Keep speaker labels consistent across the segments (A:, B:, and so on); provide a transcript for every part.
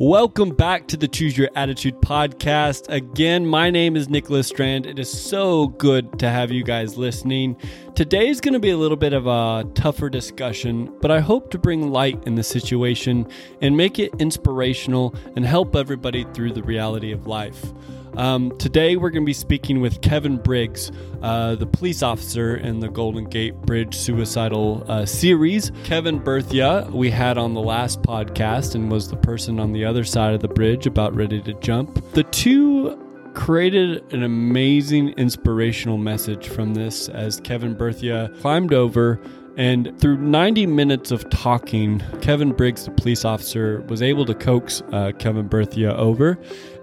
A: Welcome back to the Choose Your Attitude podcast. Again, my name is Nicholas Strand. It is so good to have you guys listening. Today is going to be a little bit of a tougher discussion, but I hope to bring light in the situation and make it inspirational and help everybody through the reality of life. Um, today, we're going to be speaking with Kevin Briggs, uh, the police officer in the Golden Gate Bridge suicidal uh, series. Kevin Berthia, we had on the last podcast and was the person on the other side of the bridge about ready to jump. The two created an amazing inspirational message from this as Kevin Berthia climbed over and through 90 minutes of talking, Kevin Briggs, the police officer, was able to coax uh, Kevin Berthia over.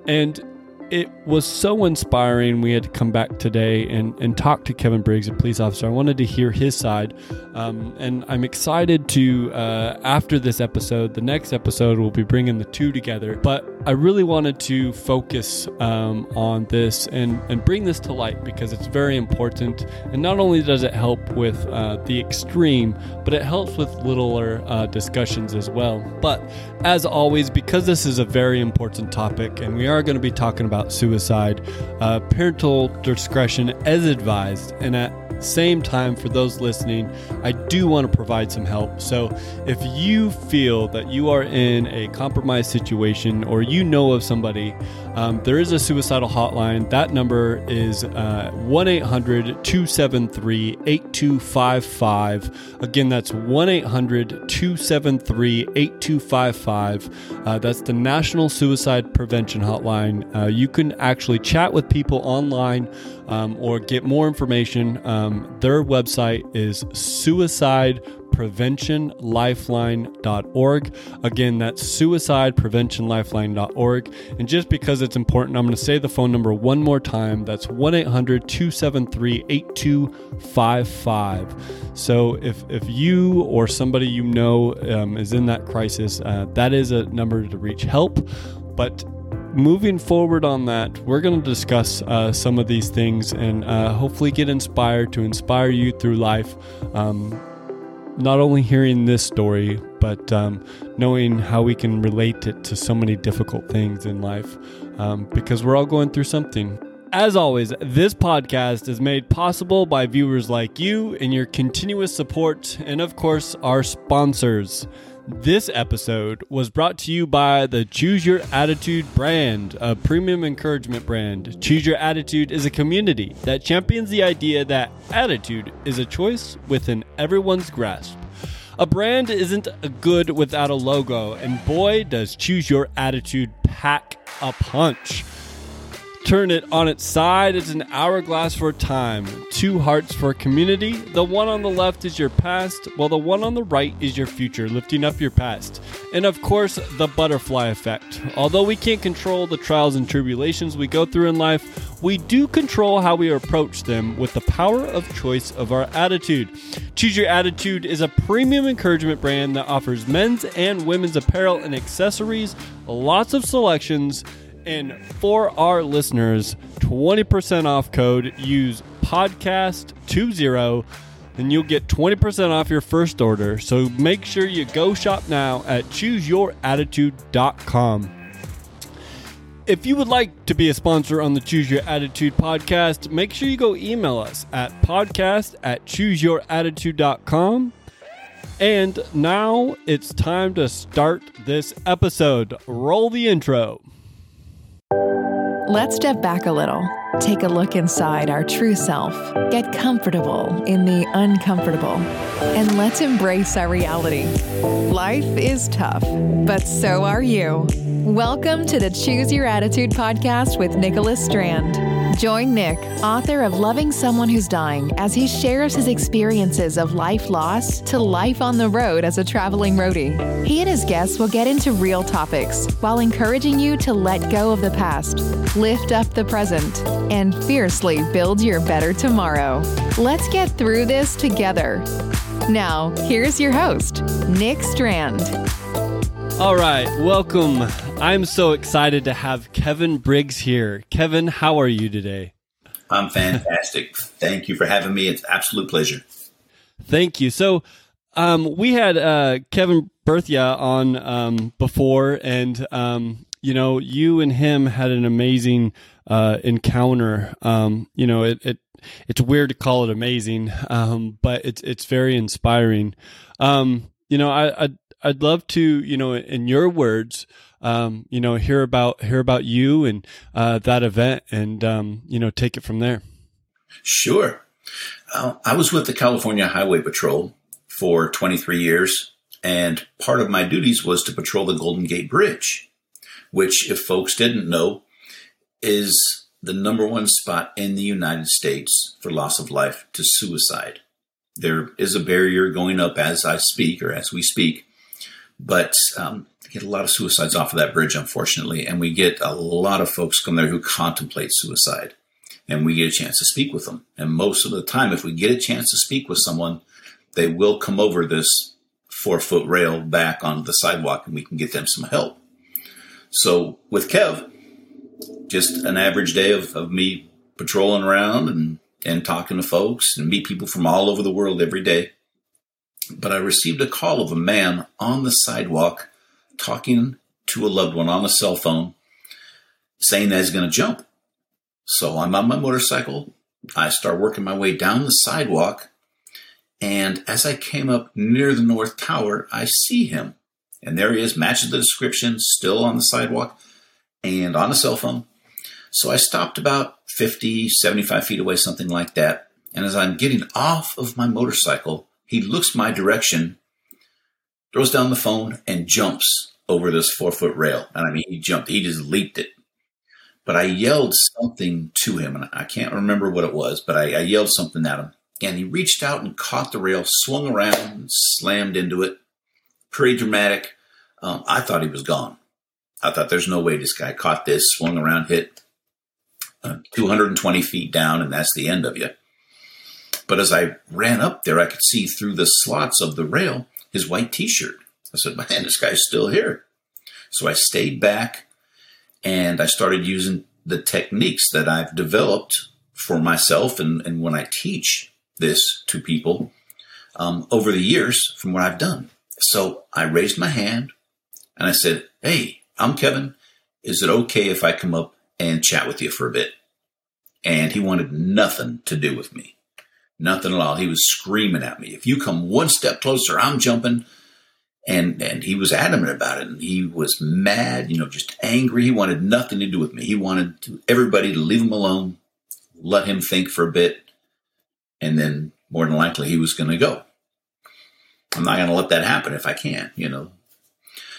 A: And it was so inspiring. We had to come back today and, and talk to Kevin Briggs, a police officer. I wanted to hear his side. Um, and I'm excited to, uh, after this episode, the next episode, we'll be bringing the two together. But I really wanted to focus um, on this and, and bring this to light because it's very important. And not only does it help with uh, the extreme, but it helps with littler uh, discussions as well. But as always, because this is a very important topic and we are going to be talking about about suicide, uh, parental discretion as advised. And at same time, for those listening, I do want to provide some help. So, if you feel that you are in a compromised situation or you know of somebody, um, there is a suicidal hotline. That number is uh, 1 800 273 8255. Again, that's 1 800 273 8255. Uh, that's the National Suicide Prevention Hotline. Uh, you can actually chat with people online um, or get more information. Um, their website is suicidepreventionlifeline.org. Again, that's suicidepreventionlifeline.org. And just because it's important, I'm going to say the phone number one more time. That's 1 800 273 8255. So if, if you or somebody you know um, is in that crisis, uh, that is a number to reach help. But moving forward on that, we're going to discuss uh, some of these things and uh, hopefully get inspired to inspire you through life. Um, not only hearing this story, but um, knowing how we can relate it to so many difficult things in life um, because we're all going through something. As always, this podcast is made possible by viewers like you and your continuous support, and of course, our sponsors. This episode was brought to you by the Choose Your Attitude brand, a premium encouragement brand. Choose Your Attitude is a community that champions the idea that attitude is a choice within everyone's grasp. A brand isn't a good without a logo, and boy, does Choose Your Attitude pack a punch. Turn it on its side, it's an hourglass for time, two hearts for community. The one on the left is your past, while the one on the right is your future, lifting up your past. And of course, the butterfly effect. Although we can't control the trials and tribulations we go through in life, we do control how we approach them with the power of choice of our attitude. Choose Your Attitude is a premium encouragement brand that offers men's and women's apparel and accessories, lots of selections and for our listeners, 20% off code, use podcast20 and you'll get 20% off your first order. So make sure you go shop now at chooseyourattitude.com. If you would like to be a sponsor on the Choose Your Attitude podcast, make sure you go email us at podcast at chooseyourattitude.com. And now it's time to start this episode. Roll the intro.
B: Let's step back a little, take a look inside our true self, get comfortable in the uncomfortable, and let's embrace our reality. Life is tough, but so are you. Welcome to the Choose Your Attitude podcast with Nicholas Strand. Join Nick, author of Loving Someone Who's Dying, as he shares his experiences of life loss to life on the road as a traveling roadie. He and his guests will get into real topics while encouraging you to let go of the past, lift up the present, and fiercely build your better tomorrow. Let's get through this together. Now, here's your host, Nick Strand.
A: All right, welcome. I'm so excited to have Kevin Briggs here. Kevin, how are you today?
C: I'm fantastic. Thank you for having me. It's absolute pleasure.
A: Thank you. So, um, we had uh, Kevin Berthia on um, before, and um, you know, you and him had an amazing uh, encounter. Um, you know, it, it it's weird to call it amazing, um, but it's it's very inspiring. Um, you know, I, I'd I'd love to, you know, in your words, um, you know, hear about hear about you and uh, that event, and um, you know, take it from there.
C: Sure. Uh, I was with the California Highway Patrol for 23 years, and part of my duties was to patrol the Golden Gate Bridge, which, if folks didn't know, is the number one spot in the United States for loss of life to suicide. There is a barrier going up as I speak or as we speak, but um, get a lot of suicides off of that bridge, unfortunately, and we get a lot of folks come there who contemplate suicide, and we get a chance to speak with them. And most of the time, if we get a chance to speak with someone, they will come over this four foot rail back onto the sidewalk, and we can get them some help. So with Kev, just an average day of, of me patrolling around and, and talking to folks and meet people from all over the world every day. But I received a call of a man on the sidewalk talking to a loved one on a cell phone saying that he's going to jump. So I'm on my motorcycle. I start working my way down the sidewalk. And as I came up near the North Tower, I see him. And there he is, matches the description, still on the sidewalk and on a cell phone. So I stopped about 50, 75 feet away, something like that. And as I'm getting off of my motorcycle, he looks my direction, throws down the phone, and jumps over this four foot rail. And I mean, he jumped, he just leaped it. But I yelled something to him, and I can't remember what it was, but I, I yelled something at him. And he reached out and caught the rail, swung around, and slammed into it. Pretty dramatic. Um, I thought he was gone. I thought there's no way this guy caught this, swung around, hit uh, 220 feet down, and that's the end of you. But as I ran up there, I could see through the slots of the rail his white t shirt. I said, man, this guy's still here. So I stayed back and I started using the techniques that I've developed for myself and, and when I teach this to people um, over the years from what I've done. So I raised my hand and I said, Hey, I'm Kevin. Is it okay if I come up and chat with you for a bit? And he wanted nothing to do with me. Nothing at all. He was screaming at me. If you come one step closer, I'm jumping. And, and he was adamant about it. And he was mad, you know, just angry. He wanted nothing to do with me. He wanted to, everybody to leave him alone, let him think for a bit. And then more than likely he was going to go. I'm not going to let that happen if I can, you know.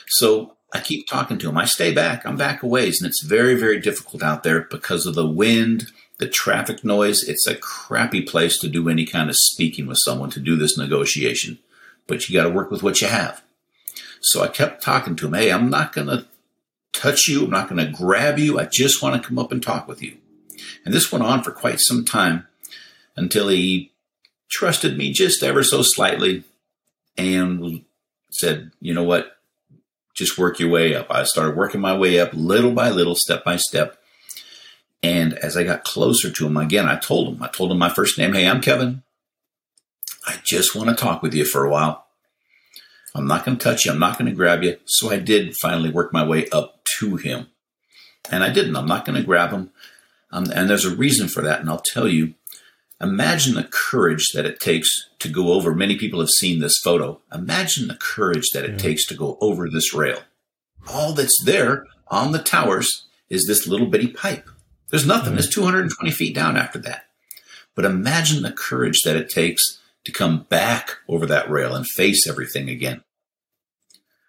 C: So I keep talking to him. I stay back. I'm back a ways, and it's very, very difficult out there because of the wind, the traffic noise. It's a crappy place to do any kind of speaking with someone to do this negotiation. But you got to work with what you have. So I kept talking to him. Hey, I'm not going to touch you. I'm not going to grab you. I just want to come up and talk with you. And this went on for quite some time until he trusted me just ever so slightly and said, you know what? just work your way up. I started working my way up little by little, step by step. And as I got closer to him again, I told him, I told him my first name. Hey, I'm Kevin. I just want to talk with you for a while. I'm not going to touch you. I'm not going to grab you. So I did finally work my way up to him. And I didn't. I'm not going to grab him. Um, and there's a reason for that. And I'll tell you Imagine the courage that it takes to go over. Many people have seen this photo. Imagine the courage that it yeah. takes to go over this rail. All that's there on the towers is this little bitty pipe. There's nothing. It's mm-hmm. 220 feet down after that. But imagine the courage that it takes to come back over that rail and face everything again.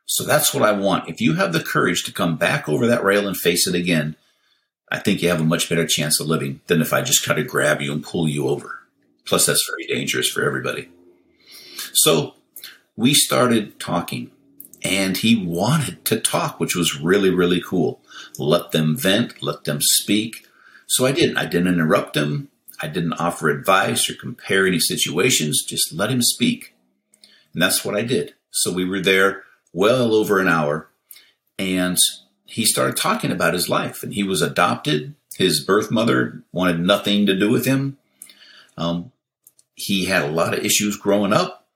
C: So that's what I want. If you have the courage to come back over that rail and face it again, I think you have a much better chance of living than if I just kind of grab you and pull you over. Plus, that's very dangerous for everybody. So we started talking, and he wanted to talk, which was really, really cool. Let them vent, let them speak. So I didn't. I didn't interrupt him. I didn't offer advice or compare any situations. Just let him speak. And that's what I did. So we were there well over an hour. And he started talking about his life and he was adopted. His birth mother wanted nothing to do with him. Um, he had a lot of issues growing up,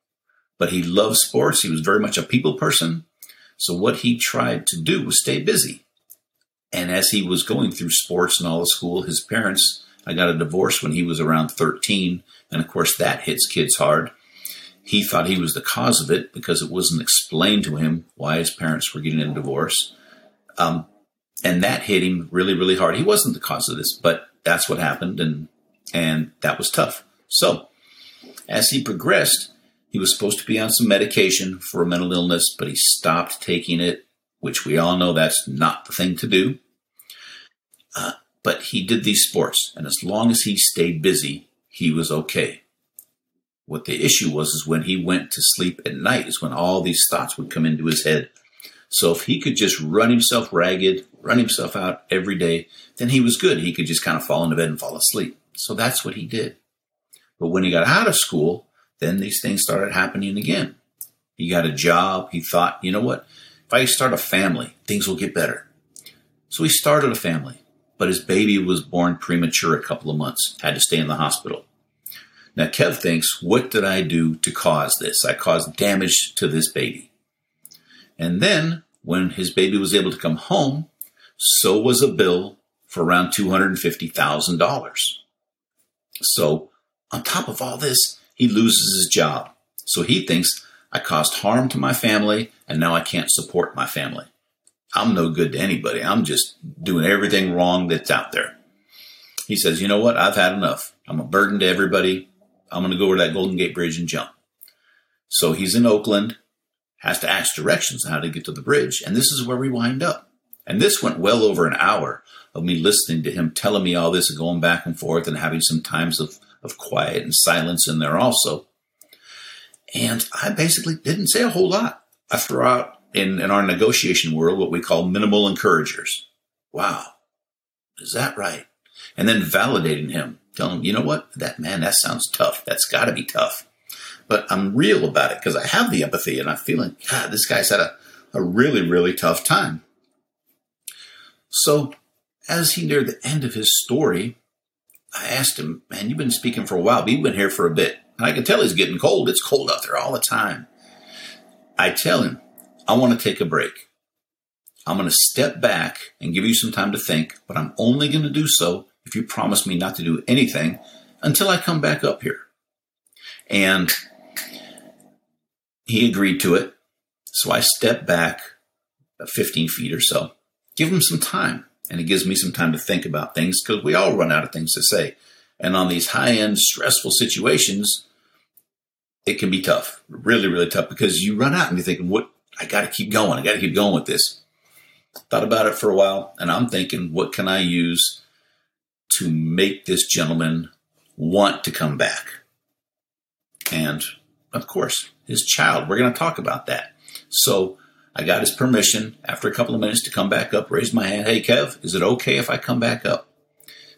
C: but he loved sports. He was very much a people person. So what he tried to do was stay busy. And as he was going through sports and all the school, his parents, I got a divorce when he was around 13. And of course, that hits kids hard. He thought he was the cause of it because it wasn't explained to him why his parents were getting a divorce. Um, and that hit him really, really hard. He wasn't the cause of this, but that's what happened. And, and that was tough. So as he progressed, he was supposed to be on some medication for a mental illness, but he stopped taking it, which we all know that's not the thing to do. Uh, but he did these sports, and as long as he stayed busy, he was okay. What the issue was is when he went to sleep at night is when all these thoughts would come into his head. So if he could just run himself ragged, run himself out every day, then he was good. He could just kind of fall into bed and fall asleep. So that's what he did. But when he got out of school, then these things started happening again. He got a job. He thought, you know what? If I start a family, things will get better. So he started a family, but his baby was born premature a couple of months, had to stay in the hospital. Now, Kev thinks, what did I do to cause this? I caused damage to this baby. And then, when his baby was able to come home, so was a bill for around $250,000. So, on top of all this, he loses his job. So he thinks, I caused harm to my family and now I can't support my family. I'm no good to anybody. I'm just doing everything wrong that's out there. He says, You know what? I've had enough. I'm a burden to everybody. I'm going to go over that Golden Gate Bridge and jump. So he's in Oakland, has to ask directions on how to get to the bridge. And this is where we wind up. And this went well over an hour of me listening to him telling me all this and going back and forth and having some times of, of quiet and silence in there also. And I basically didn't say a whole lot. I threw out in, in our negotiation world what we call minimal encouragers. Wow. Is that right? And then validating him, telling him, you know what? That man, that sounds tough. That's got to be tough. But I'm real about it because I have the empathy and I'm feeling, God, this guy's had a, a really, really tough time. So as he neared the end of his story, I asked him, man, you've been speaking for a while, but you've been here for a bit. And I can tell he's getting cold. It's cold out there all the time. I tell him, I want to take a break. I'm going to step back and give you some time to think, but I'm only going to do so if you promise me not to do anything until I come back up here. And he agreed to it. So I step back 15 feet or so, give him some time. And it gives me some time to think about things because we all run out of things to say. And on these high end stressful situations, it can be tough, really, really tough because you run out and you're thinking, what, I got to keep going. I got to keep going with this. Thought about it for a while and I'm thinking, what can I use to make this gentleman want to come back? And of course, his child. We're going to talk about that. So I got his permission after a couple of minutes to come back up, raise my hand. Hey, Kev, is it okay if I come back up?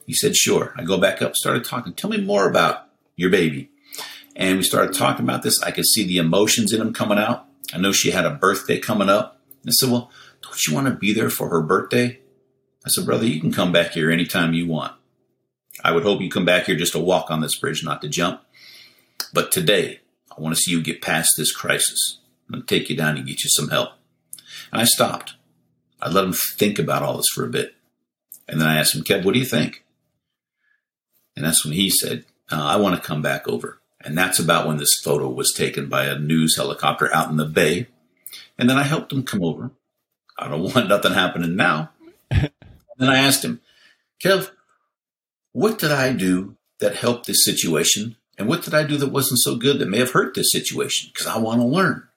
C: He said, sure. I go back up, started talking. Tell me more about your baby. And we started talking about this. I could see the emotions in him coming out. I know she had a birthday coming up. I said, well, don't you want to be there for her birthday? I said, brother, you can come back here anytime you want. I would hope you come back here just to walk on this bridge, not to jump. But today, I want to see you get past this crisis. I'm going to take you down and get you some help. And I stopped. I let him think about all this for a bit. And then I asked him, Kev, what do you think? And that's when he said, uh, I want to come back over. And that's about when this photo was taken by a news helicopter out in the bay. And then I helped him come over. I don't want nothing happening now. then I asked him, Kev, what did I do that helped this situation and what did I do that wasn't so good that may have hurt this situation? Because I want to learn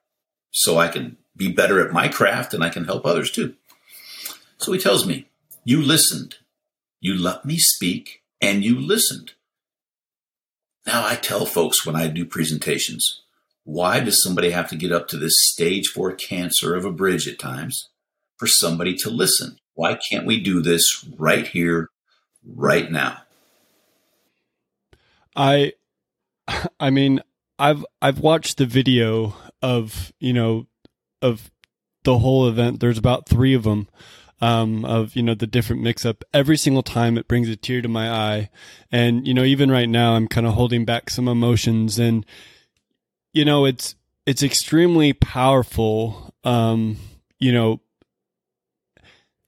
C: so I can be better at my craft and I can help others too. So he tells me, You listened. You let me speak and you listened. Now I tell folks when I do presentations, why does somebody have to get up to this stage four cancer of a bridge at times for somebody to listen? Why can't we do this right here, right now?
A: I I mean, I've I've watched the video of you know of the whole event. There's about three of them um, of you know the different mix up. Every single time it brings a tear to my eye, and you know even right now I'm kind of holding back some emotions, and you know it's it's extremely powerful. Um, you know,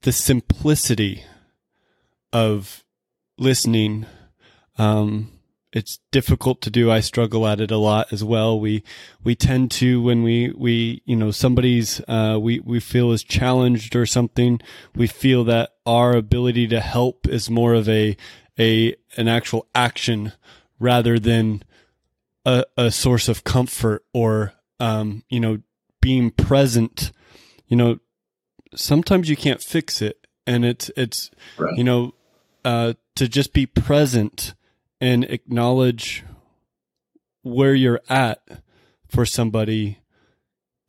A: the simplicity of listening. Um, it's difficult to do. I struggle at it a lot as well. We we tend to when we we you know somebody's uh, we we feel is challenged or something. We feel that our ability to help is more of a a an actual action rather than a, a source of comfort or um, you know being present. You know, sometimes you can't fix it, and it's it's right. you know uh, to just be present and acknowledge where you're at for somebody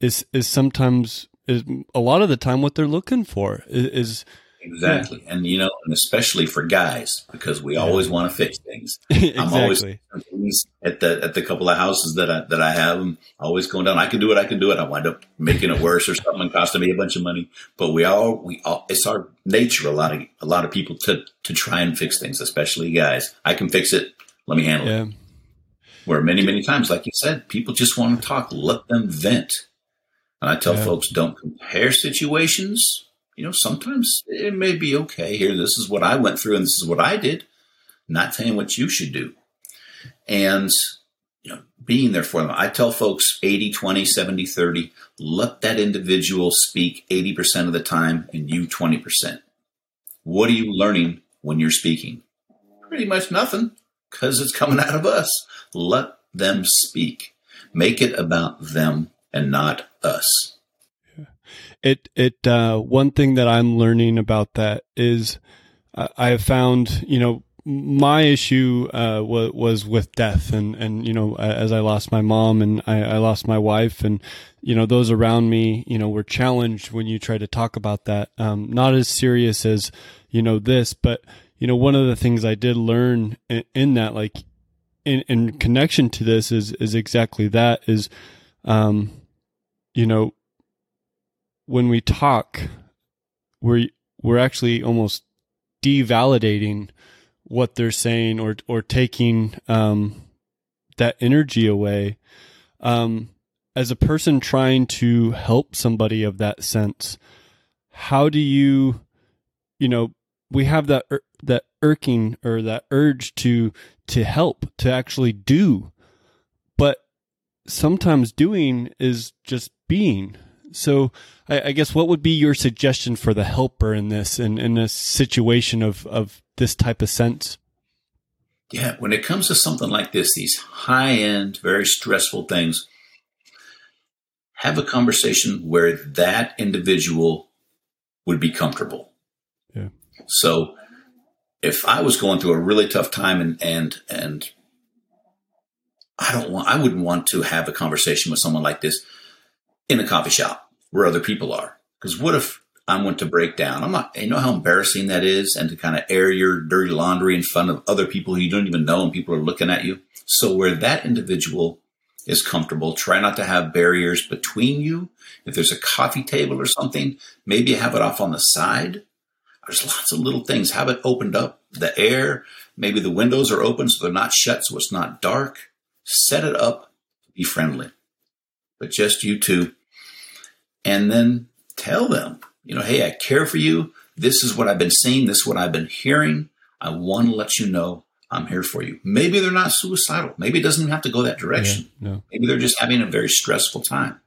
A: is is sometimes is a lot of the time what they're looking for is,
C: exactly yeah. and you know and especially for guys because we yeah. always want to fix things. Exactly. i'm always at the at the couple of houses that i that i have i'm always going down. I can do it i can do it. I wind up making it worse or something costing me a bunch of money. But we all we all it's our nature a lot of a lot of people to to try and fix things especially guys. I can fix it. Let me handle yeah. it where many many times like you said people just want to talk. Let them vent. And i tell yeah. folks don't compare situations you know, sometimes it may be okay here. This is what I went through and this is what I did. Not saying what you should do. And, you know, being there for them. I tell folks 80, 20, 70, 30, let that individual speak 80% of the time and you 20%. What are you learning when you're speaking? Pretty much nothing because it's coming out of us. Let them speak. Make it about them and not us
A: it it uh, one thing that I'm learning about that is uh, I have found you know my issue uh, was was with death and and you know as I lost my mom and I, I lost my wife and you know those around me you know were challenged when you try to talk about that. Um, not as serious as you know this but you know one of the things I did learn in, in that like in, in connection to this is is exactly that is um you know when we talk, we're we're actually almost devalidating what they're saying or or taking um, that energy away. Um, as a person trying to help somebody of that sense, how do you, you know, we have that that irking or that urge to to help to actually do, but sometimes doing is just being so I, I, guess what would be your suggestion for the helper in this in, in a situation of, of this type of sense?
C: Yeah, when it comes to something like this, these high end, very stressful things, have a conversation where that individual would be comfortable. Yeah. So if I was going through a really tough time and and and I don't want I wouldn't want to have a conversation with someone like this in a coffee shop where other people are. Because what if I went to break down? I'm not, you know how embarrassing that is and to kind of air your dirty laundry in front of other people who you don't even know and people are looking at you. So where that individual is comfortable, try not to have barriers between you. If there's a coffee table or something, maybe have it off on the side. There's lots of little things. Have it opened up, the air, maybe the windows are open so they're not shut so it's not dark. Set it up, to be friendly. But just you two and then tell them, you know, hey, I care for you. This is what I've been seeing. This is what I've been hearing. I want to let you know I'm here for you. Maybe they're not suicidal. Maybe it doesn't have to go that direction. Yeah, no. Maybe they're just having a very stressful time.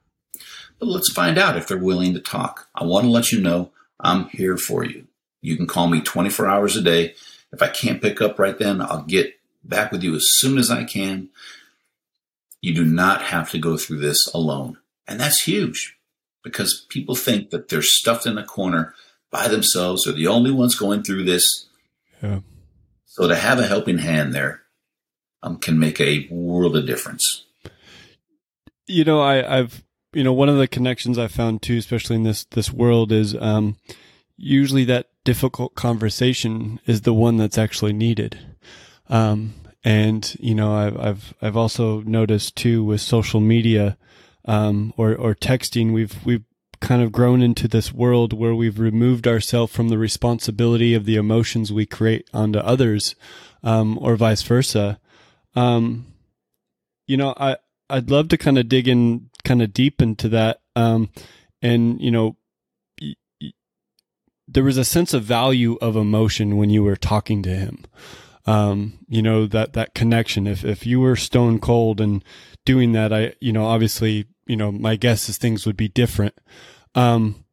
C: But let's find out if they're willing to talk. I want to let you know I'm here for you. You can call me 24 hours a day. If I can't pick up right then, I'll get back with you as soon as I can. You do not have to go through this alone. And that's huge because people think that they're stuffed in a corner by themselves. They're the only ones going through this. Yeah. So to have a helping hand there um, can make a world of difference.
A: You know, I, I've you know one of the connections I found too, especially in this this world, is um, usually that difficult conversation is the one that's actually needed. Um, and you know, I've I've I've also noticed too with social media um, or or texting, we've we've kind of grown into this world where we've removed ourselves from the responsibility of the emotions we create onto others, um, or vice versa. Um, you know, I I'd love to kind of dig in kind of deep into that. Um, and you know, there was a sense of value of emotion when you were talking to him. Um, you know that that connection. If if you were stone cold and doing that, I you know obviously you know my guess is things would be different. Um,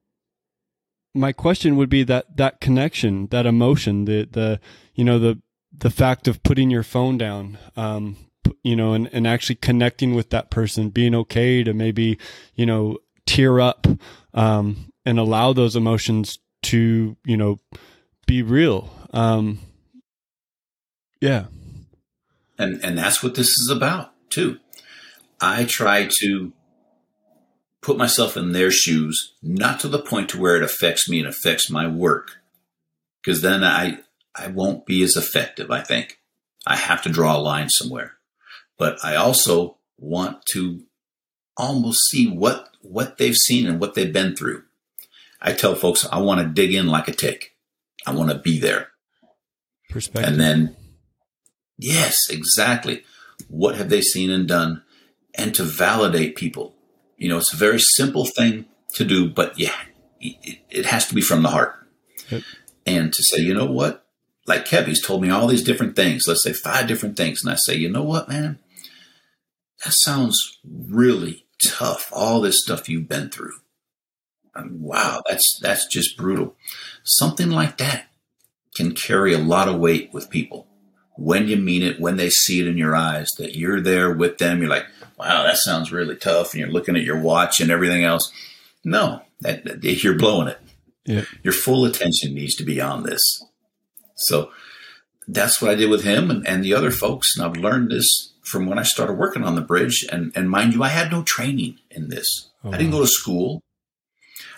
A: my question would be that that connection, that emotion, the the you know the the fact of putting your phone down, um, you know, and, and actually connecting with that person, being okay to maybe, you know, tear up, um, and allow those emotions to, you know, be real. Um, yeah.
C: And, and that's what this is about too. I try to put myself in their shoes, not to the point to where it affects me and affects my work. Cause then I, I won't be as effective, I think. I have to draw a line somewhere. But I also want to almost see what, what they've seen and what they've been through. I tell folks I want to dig in like a tick. I want to be there.
A: Perspective.
C: And then, yes, exactly. What have they seen and done? And to validate people. You know, it's a very simple thing to do, but yeah, it, it has to be from the heart.
A: Yep.
C: And to say, you know what? Like Kevy's told me all these different things. Let's say five different things. And I say, you know what, man? That sounds really tough. All this stuff you've been through. And wow, that's that's just brutal. Something like that can carry a lot of weight with people when you mean it, when they see it in your eyes, that you're there with them. You're like, wow, that sounds really tough. And you're looking at your watch and everything else. No, that, that you're blowing it.
A: Yeah.
C: Your full attention needs to be on this. So that's what I did with him and, and the other folks. And I've learned this from when I started working on the bridge. And, and mind you, I had no training in this.
A: Oh,
C: I didn't go to school.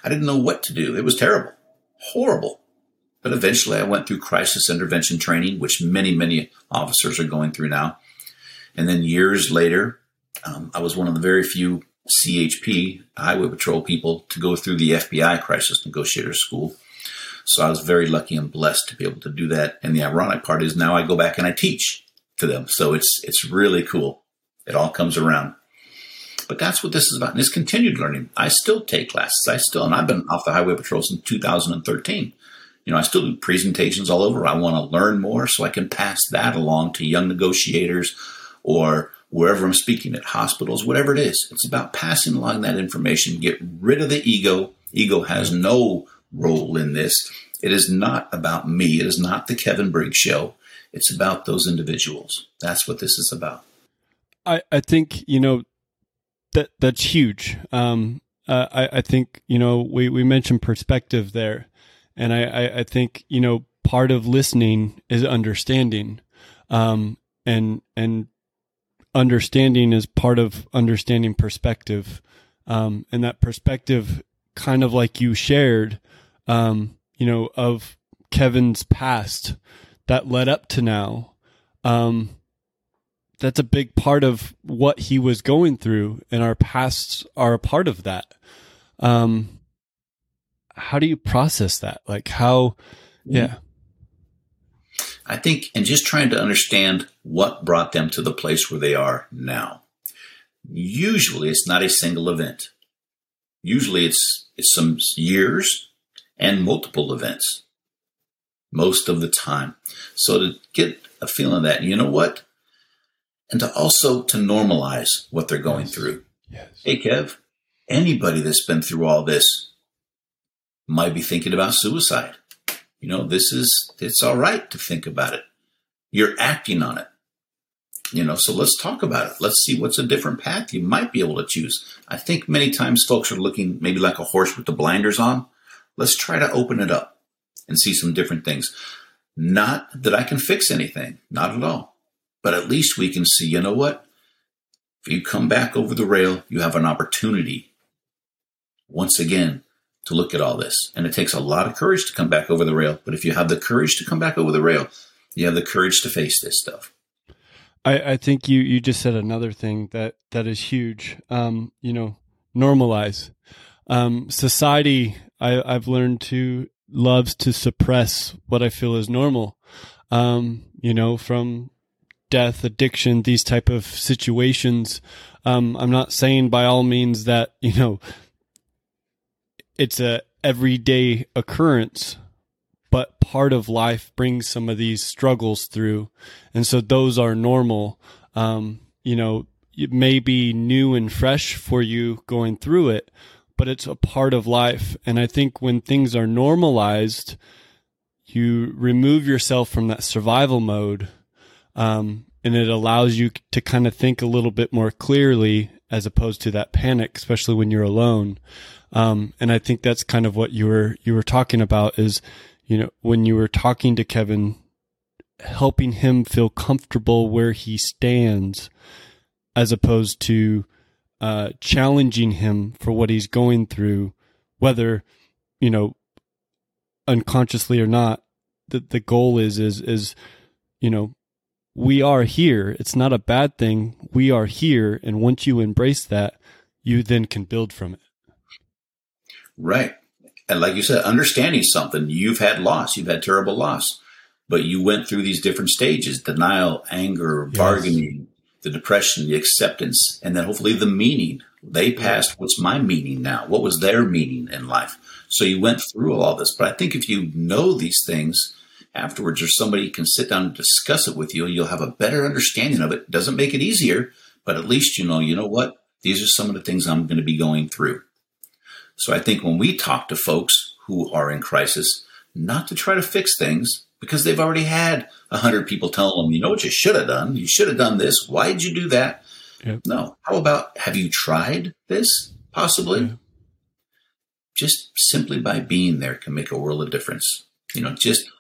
C: I didn't know what to do. It was terrible, horrible. But eventually I went through crisis intervention training, which many, many officers are going through now. And then years later, um, I was one of the very few CHP, Highway Patrol people, to go through the FBI Crisis Negotiator School. So I was very lucky and blessed to be able to do that. And the ironic part is now I go back and I teach to them. So it's it's really cool. It all comes around. But that's what this is about. And it's continued learning. I still take classes. I still, and I've been off the Highway Patrol since 2013 you know, I still do presentations all over. I want to learn more so I can pass that along to young negotiators or wherever I'm speaking at hospitals, whatever it is. It's about passing along that information, get rid of the ego. Ego has no role in this. It is not about me. It is not the Kevin Briggs show. It's about those individuals. That's what this is about.
A: I, I think, you know, that that's huge. Um, uh, I, I think, you know, we, we mentioned perspective there. And I, I, I think, you know, part of listening is understanding. Um, and, and understanding is part of understanding perspective. Um, and that perspective, kind of like you shared, um, you know, of Kevin's past that led up to now. Um, that's a big part of what he was going through, and our pasts are a part of that. Um, how do you process that? Like how, yeah.
C: I think, and just trying to understand what brought them to the place where they are now. Usually, it's not a single event. Usually, it's it's some years and multiple events. Most of the time, so to get a feeling of that, you know what, and to also to normalize what they're going
A: Yes.
C: through.
A: Yes.
C: Hey, Kev, anybody that's been through all this might be thinking about suicide. You know, this is, it's all right to think about it. You're acting on it. You know, so let's talk about it. Let's see what's a different path you might be able to choose. I think many times folks are looking maybe like a horse with the blinders on. Let's try to open it up and see some different things. Not that I can fix anything, not at all. But at least we can see, you know what? If you come back over the rail, you have an opportunity once again to look at all this. And it takes a lot of courage to come back over the rail. But if you have the courage to come back over the rail, you have the courage to face this stuff.
A: I, I think you, you just said another thing that, that is huge. Um, you know, normalize. Um, society, I, I've learned to loves to suppress what I feel is normal. Um, you know, from death, addiction, these type of situations. Um, I'm not saying by all means that you know it's a everyday occurrence, but part of life brings some of these struggles through, and so those are normal. Um, you know, it may be new and fresh for you going through it, but it's a part of life. And I think when things are normalized, you remove yourself from that survival mode. Um, and it allows you to kind of think a little bit more clearly as opposed to that panic, especially when you're alone. Um, and I think that's kind of what you were, you were talking about is, you know, when you were talking to Kevin, helping him feel comfortable where he stands as opposed to, uh, challenging him for what he's going through, whether, you know, unconsciously or not, the, the goal is, is, is, you know, we are here. It's not a bad thing. We are here. And once you embrace that, you then can build from it.
C: Right. And like you said, understanding something, you've had loss, you've had terrible loss, but you went through these different stages denial, anger, yes. bargaining, the depression, the acceptance, and then hopefully the meaning. They passed what's my meaning now? What was their meaning in life? So you went through all this. But I think if you know these things afterwards, or somebody can sit down and discuss it with you, you'll have a better understanding of it. Doesn't make it easier, but at least you know, you know what? These are some of the things I'm going to be going through. So I think when we talk to folks who are in crisis, not to try to fix things because they've already had a hundred people telling them, you know what you should have done? You should have done this. Why did you do that? Yep. No. How about have you tried this possibly? Just simply by being there can make a world of difference. You know, just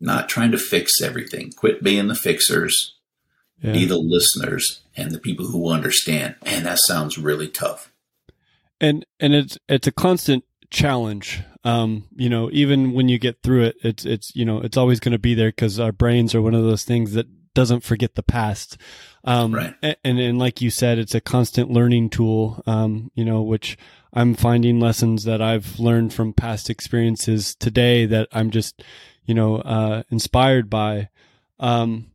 C: not trying to fix everything. Quit being the fixers. Yeah. Be the listeners and the people who understand. And that sounds really tough.
A: And and it's it's a constant challenge. Um, you know, even when you get through it, it's it's you know it's always going to be there because our brains are one of those things that doesn't forget the past. Um, right. And, and like you said, it's a constant learning tool. Um, you know, which I'm finding lessons that I've learned from past experiences today that I'm just, you know, uh, inspired by. Um,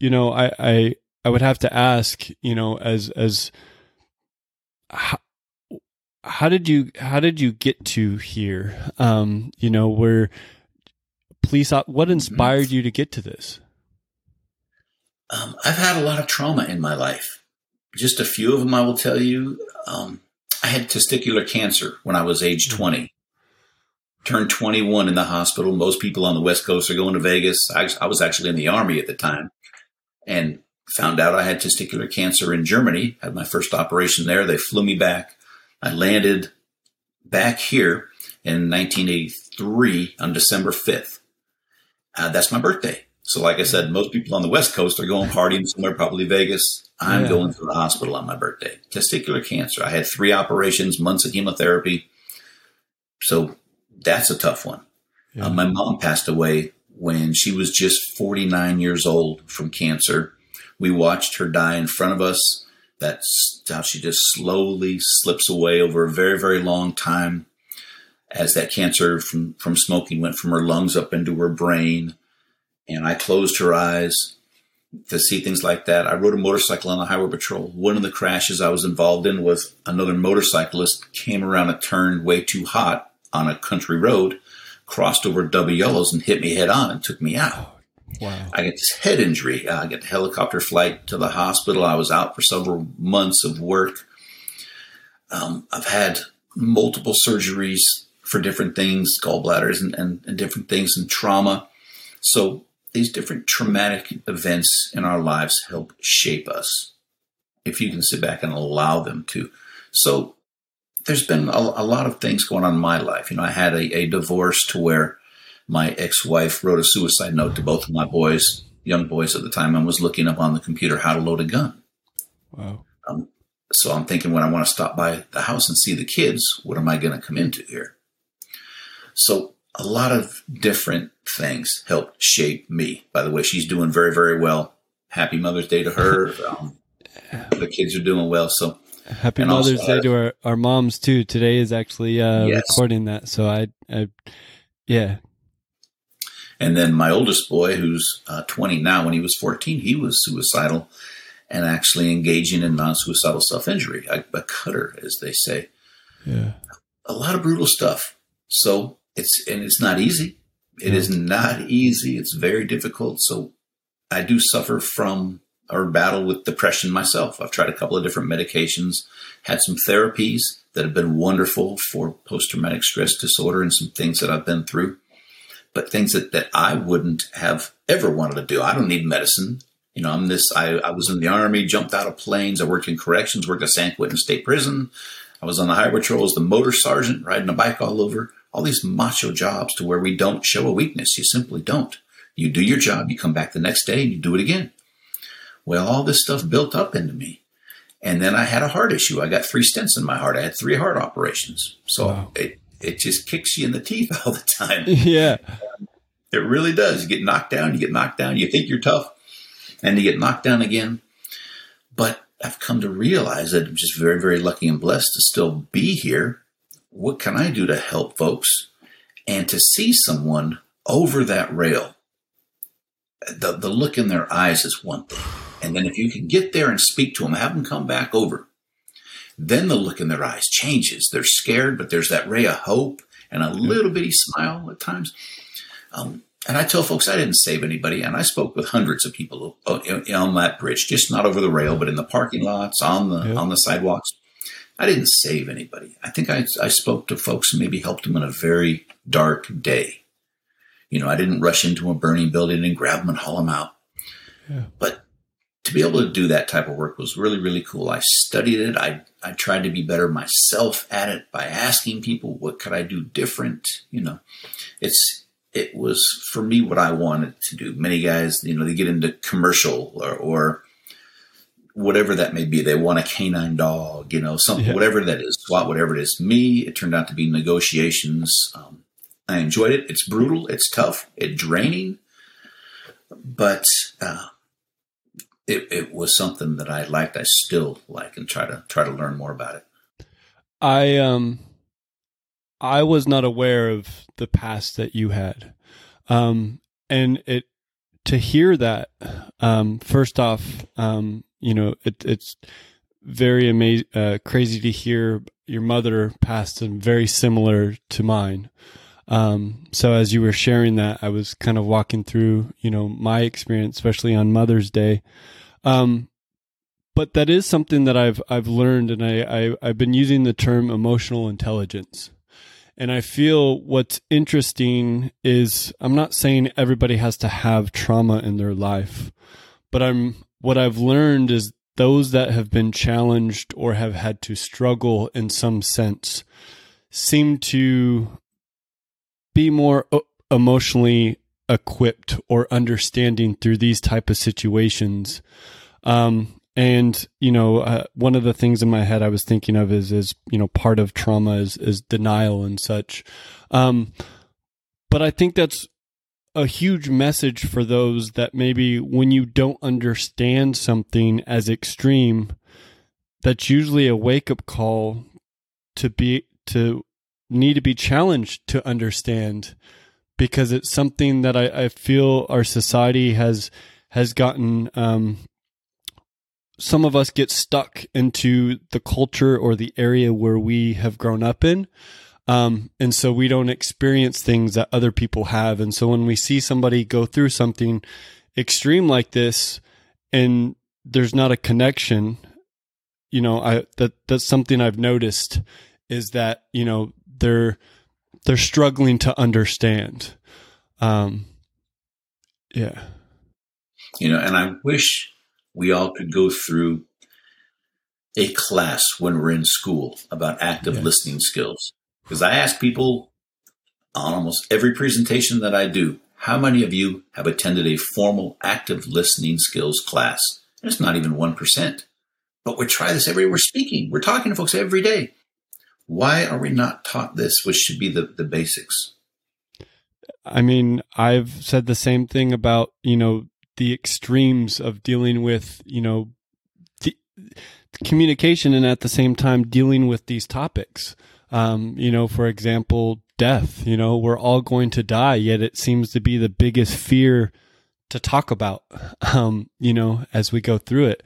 A: you know, I, I, I would have to ask, you know, as, as, how, how did you, how did you get to here? Um, you know, where police, what mm-hmm. inspired you to get to this?
C: Um, I've had a lot of trauma in my life. Just a few of them, I will tell you. Um, I had testicular cancer when I was age mm-hmm. 20. Turned 21 in the hospital. Most people on the West Coast are going to Vegas. I, I was actually in the Army at the time and found out I had testicular cancer in Germany. Had my first operation there. They flew me back. I landed back here in 1983 on December 5th. Uh, that's my birthday. So, like I said, most people on the West Coast are going partying somewhere, probably Vegas. I'm yeah. going to the hospital on my birthday. Testicular cancer. I had three operations, months of chemotherapy. So that's a tough one. Yeah. Uh, my mom passed away when she was just 49 years old from cancer. We watched her die in front of us. That's how she just slowly slips away over a very, very long time as that cancer from, from smoking went from her lungs up into her brain. And I closed her eyes to see things like that. I rode a motorcycle on the highway patrol. One of the crashes I was involved in was another motorcyclist came around a turn way too hot on a country road, crossed over double yellows and hit me head on and took me out. Wow. I got this head injury. I got the helicopter flight to the hospital. I was out for several months of work. Um, I've had multiple surgeries for different things, gallbladders and, and, and different things and trauma. So these different traumatic events in our lives help shape us if you can sit back and allow them to. So there's been a, a lot of things going on in my life. You know, I had a, a divorce to where my ex-wife wrote a suicide note to both of my boys, young boys at the time, and was looking up on the computer how to load a gun. Wow. Um, so I'm thinking when I want to stop by the house and see the kids, what am I going to come into here? So a lot of different things helped shape me. By the way, she's doing very, very well. Happy Mother's Day to her. Um, the kids are doing well. So
A: happy Mother's also, Day to our, our moms too. Today is actually uh, yes. recording that. So I, I, yeah.
C: And then my oldest boy, who's uh, 20 now, when he was 14, he was suicidal and actually engaging in non suicidal self injury, a, a cutter, as they say.
A: Yeah.
C: A lot of brutal stuff. So it's, and it's not easy. It is not easy. It's very difficult. So I do suffer from or battle with depression myself. I've tried a couple of different medications, had some therapies that have been wonderful for post traumatic stress disorder and some things that I've been through, but things that, that I wouldn't have ever wanted to do. I don't need medicine. You know, I'm this, I, I was in the army, jumped out of planes. I worked in corrections, worked at San Quentin State Prison. I was on the highway patrol as the motor sergeant, riding a bike all over. All these macho jobs to where we don't show a weakness. You simply don't. You do your job, you come back the next day and you do it again. Well, all this stuff built up into me. And then I had a heart issue. I got three stents in my heart. I had three heart operations. So wow. it, it just kicks you in the teeth all the time.
A: Yeah.
C: It really does. You get knocked down, you get knocked down, you think you're tough, and you get knocked down again. But I've come to realize that I'm just very, very lucky and blessed to still be here. What can I do to help folks? And to see someone over that rail, the, the look in their eyes is one thing and then if you can get there and speak to them, have them come back over, then the look in their eyes changes. They're scared, but there's that ray of hope and a little bitty smile at times. Um, and I tell folks I didn't save anybody, and I spoke with hundreds of people on that bridge, just not over the rail, but in the parking lots, on the yeah. on the sidewalks. I didn't save anybody. I think I, I spoke to folks and maybe helped them in a very dark day. You know, I didn't rush into a burning building and grab them and haul them out. Yeah. But to be able to do that type of work was really, really cool. I studied it. I, I tried to be better myself at it by asking people, what could I do different? You know, it's, it was for me what I wanted to do. Many guys, you know, they get into commercial or, or whatever that may be. They want a canine dog, you know, something, yeah. whatever that is, SWAT, whatever it is. Me, it turned out to be negotiations. Um, I enjoyed it. It's brutal. It's tough. It's draining, but, uh, it, it was something that I liked. I still like and try to try to learn more about it.
A: I um I was not aware of the past that you had. Um and it to hear that um first off um you know it, it's very amazing uh, crazy to hear your mother passed and very similar to mine. Um, so as you were sharing that, I was kind of walking through, you know, my experience, especially on Mother's Day. Um, but that is something that I've I've learned, and I, I I've been using the term emotional intelligence. And I feel what's interesting is I'm not saying everybody has to have trauma in their life, but I'm what I've learned is those that have been challenged or have had to struggle in some sense seem to be more emotionally equipped or understanding through these type of situations. Um, and you know, uh, one of the things in my head I was thinking of is is you know part of trauma is is denial and such. Um, but I think that's a huge message for those that maybe when you don't understand something as extreme, that's usually a wake up call to be to need to be challenged to understand because it's something that I, I feel our society has has gotten um, some of us get stuck into the culture or the area where we have grown up in. Um, and so we don't experience things that other people have. And so when we see somebody go through something extreme like this and there's not a connection, you know, I, that, that's something I've noticed is that, you know, they're, they're struggling to understand. Um, yeah.
C: You know, and I wish we all could go through a class when we're in school about active listening skills. Because I ask people on almost every presentation that I do, how many of you have attended a formal active listening skills class? And it's not even 1%. But we try this everywhere we're speaking. We're talking to folks every day. Why are we not taught this, which should be the, the basics?
A: I mean, I've said the same thing about, you know, the extremes of dealing with, you know, the, communication and at the same time dealing with these topics. Um, you know, for example, death. You know, we're all going to die, yet it seems to be the biggest fear to talk about, um, you know, as we go through it.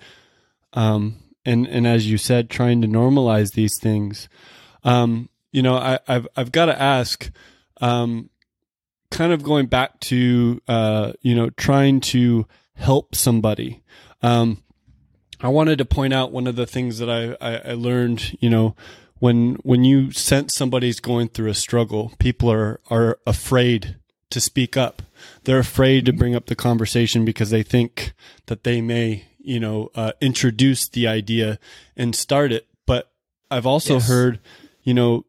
A: Um, and, and as you said, trying to normalize these things. Um, you know, I, have I've got to ask, um, kind of going back to, uh, you know, trying to help somebody. Um, I wanted to point out one of the things that I, I, I learned, you know, when when you sense somebody's going through a struggle, people are are afraid to speak up. They're afraid to bring up the conversation because they think that they may, you know, uh, introduce the idea and start it. But I've also yes. heard, you know,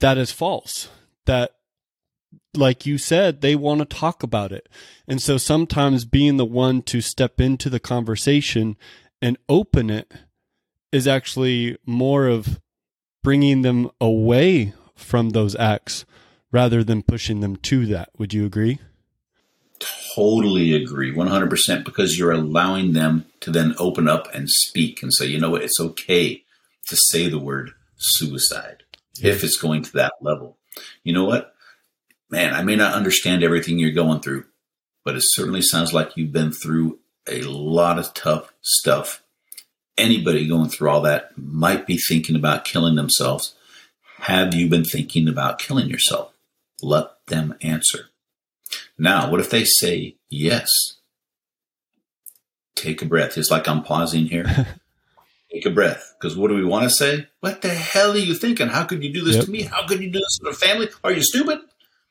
A: that is false. That, like you said, they want to talk about it. And so sometimes being the one to step into the conversation and open it is actually more of bringing them away from those acts rather than pushing them to that. Would you agree?
C: Totally agree, 100%, because you're allowing them to then open up and speak and say, you know what, it's okay to say the word suicide yeah. if it's going to that level. You know what? Man, I may not understand everything you're going through, but it certainly sounds like you've been through a lot of tough stuff anybody going through all that might be thinking about killing themselves. Have you been thinking about killing yourself? Let them answer. Now, what if they say yes? Take a breath. It's like I'm pausing here. Take a breath. Because what do we want to say? What the hell are you thinking? How could you do this yep. to me? How could you do this to a family? Are you stupid?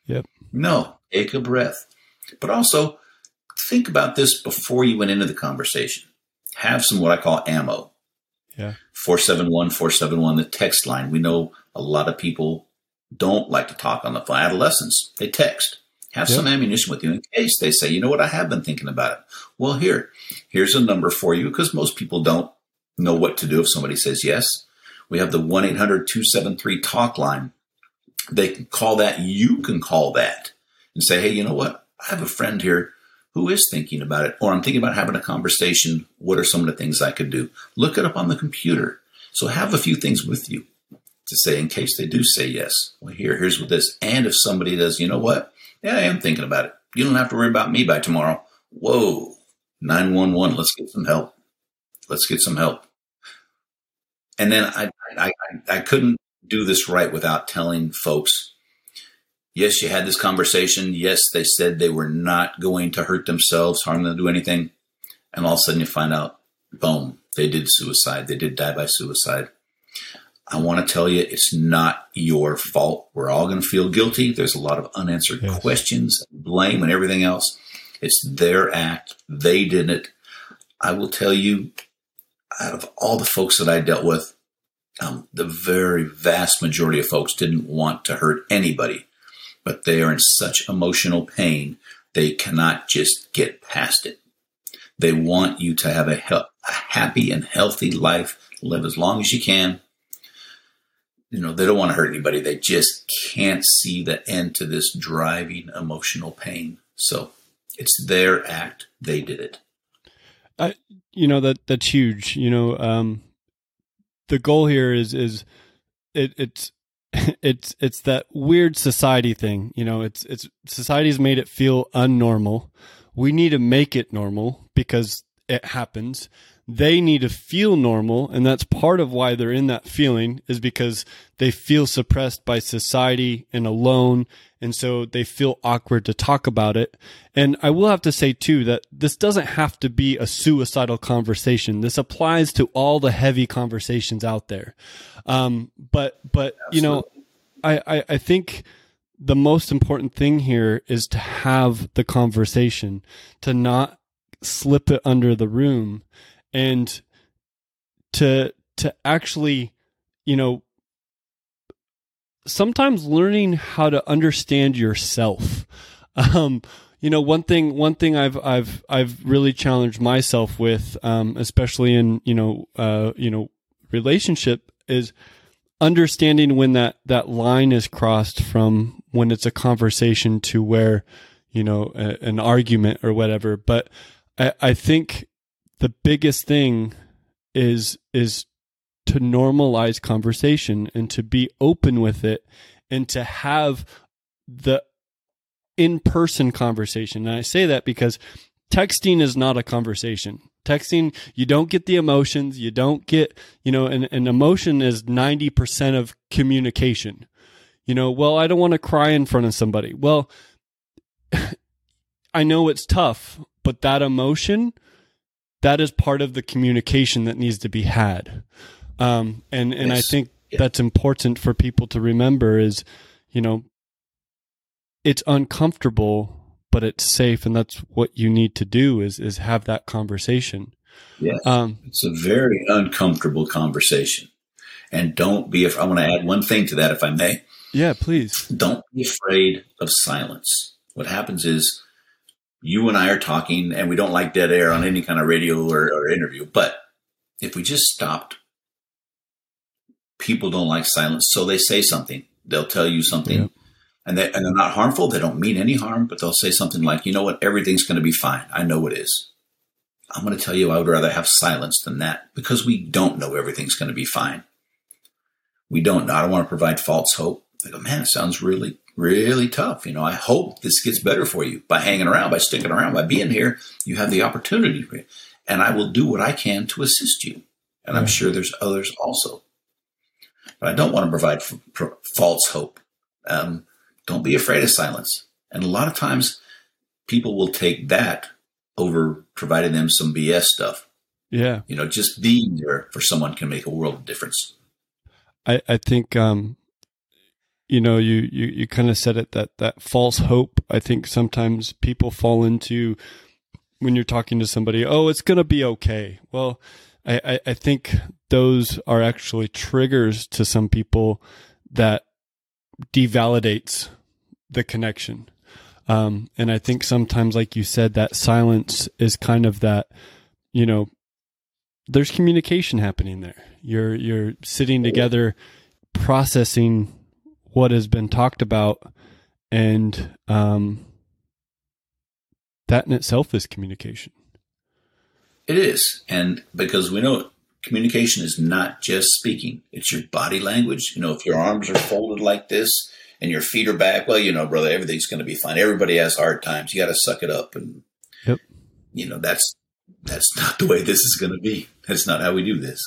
A: Yep.
C: No. Take a breath. But also, think about this before you went into the conversation have some what I call ammo.
A: Yeah.
C: 471 471, the text line. We know a lot of people don't like to talk on the phone. Adolescents, they text. Have yep. some ammunition with you in case they say, you know what, I have been thinking about it. Well, here, here's a number for you because most people don't know what to do if somebody says yes. We have the 1 800 273 talk line. They can call that. You can call that and say, hey, you know what? I have a friend here who is thinking about it, or I'm thinking about having a conversation. What are some of the things I could do? Look it up on the computer. So have a few things with you to say in case they do say yes. Well, here, here's what this. And if somebody does, you know what? Yeah, I am thinking about it. You don't have to worry about me by tomorrow. Whoa, 911, let's get some help. Let's get some help. And then I, I, I, couldn't do this right without telling folks Yes, you had this conversation. Yes, they said they were not going to hurt themselves, harm them, do anything. And all of a sudden you find out, boom, they did suicide. They did die by suicide. I want to tell you, it's not your fault. We're all going to feel guilty. There's a lot of unanswered yes. questions, blame, and everything else. It's their act. They did it. I will tell you, out of all the folks that I dealt with, um, the very vast majority of folks didn't want to hurt anybody but they are in such emotional pain, they cannot just get past it. They want you to have a, he- a happy and healthy life, live as long as you can. You know, they don't want to hurt anybody. They just can't see the end to this driving emotional pain. So it's their act. They did it.
A: I, you know, that that's huge. You know, um, the goal here is, is it, it's, it's it's that weird society thing. You know, it's it's society's made it feel unnormal. We need to make it normal because it happens. They need to feel normal, and that's part of why they're in that feeling is because they feel suppressed by society and alone, and so they feel awkward to talk about it. And I will have to say too that this doesn't have to be a suicidal conversation. This applies to all the heavy conversations out there. Um, but but Absolutely. you know, I, I I think the most important thing here is to have the conversation, to not slip it under the room, and to to actually, you know, sometimes learning how to understand yourself. Um, you know, one thing, one thing I've, I've, I've really challenged myself with, um, especially in, you know, uh, you know, relationship is understanding when that, that line is crossed from when it's a conversation to where, you know, a, an argument or whatever. But I, I think the biggest thing is, is to normalize conversation and to be open with it and to have the in person conversation. And I say that because texting is not a conversation. Texting, you don't get the emotions, you don't get, you know, and, and emotion is 90% of communication. You know, well, I don't want to cry in front of somebody. Well, I know it's tough, but that emotion, that is part of the communication that needs to be had. Um, and, and yes. I think yeah. that's important for people to remember is, you know, it's uncomfortable but it's safe and that's what you need to do is is have that conversation
C: yes um, it's a very uncomfortable conversation and don't be i want to add one thing to that if i may
A: yeah please
C: don't be afraid of silence what happens is you and i are talking and we don't like dead air on any kind of radio or, or interview but if we just stopped people don't like silence so they say something they'll tell you something yeah and, they, and they're not harmful. They don't mean any harm, but they'll say something like, you know what, everything's going to be fine. I know it is. I'm going to tell you I would rather have silence than that because we don't know everything's going to be fine. We don't know. I don't want to provide false hope. I go, man, it sounds really, really tough. You know, I hope this gets better for you by hanging around, by sticking around, by being here. You have the opportunity, and I will do what I can to assist you. And I'm sure there's others also. But I don't want to provide f- f- false hope. Um, don't be afraid of silence. And a lot of times people will take that over providing them some BS stuff.
A: Yeah.
C: You know, just being there for someone can make a world of difference.
A: I, I think, um, you know, you, you, you kind of said it that, that false hope. I think sometimes people fall into when you're talking to somebody, oh, it's going to be okay. Well, I, I, I think those are actually triggers to some people that devalidates the connection. Um, and I think sometimes, like you said, that silence is kind of that, you know, there's communication happening there. You're you're sitting together, processing what has been talked about, and um, that in itself is communication.
C: It is, and because we know communication is not just speaking; it's your body language. You know, if your arms are folded like this, and your feet are back, well, you know, brother, everything's going to be fine. Everybody has hard times. You got to suck it up, and
A: yep.
C: you know that's that's not the way this is going to be. That's not how we do this.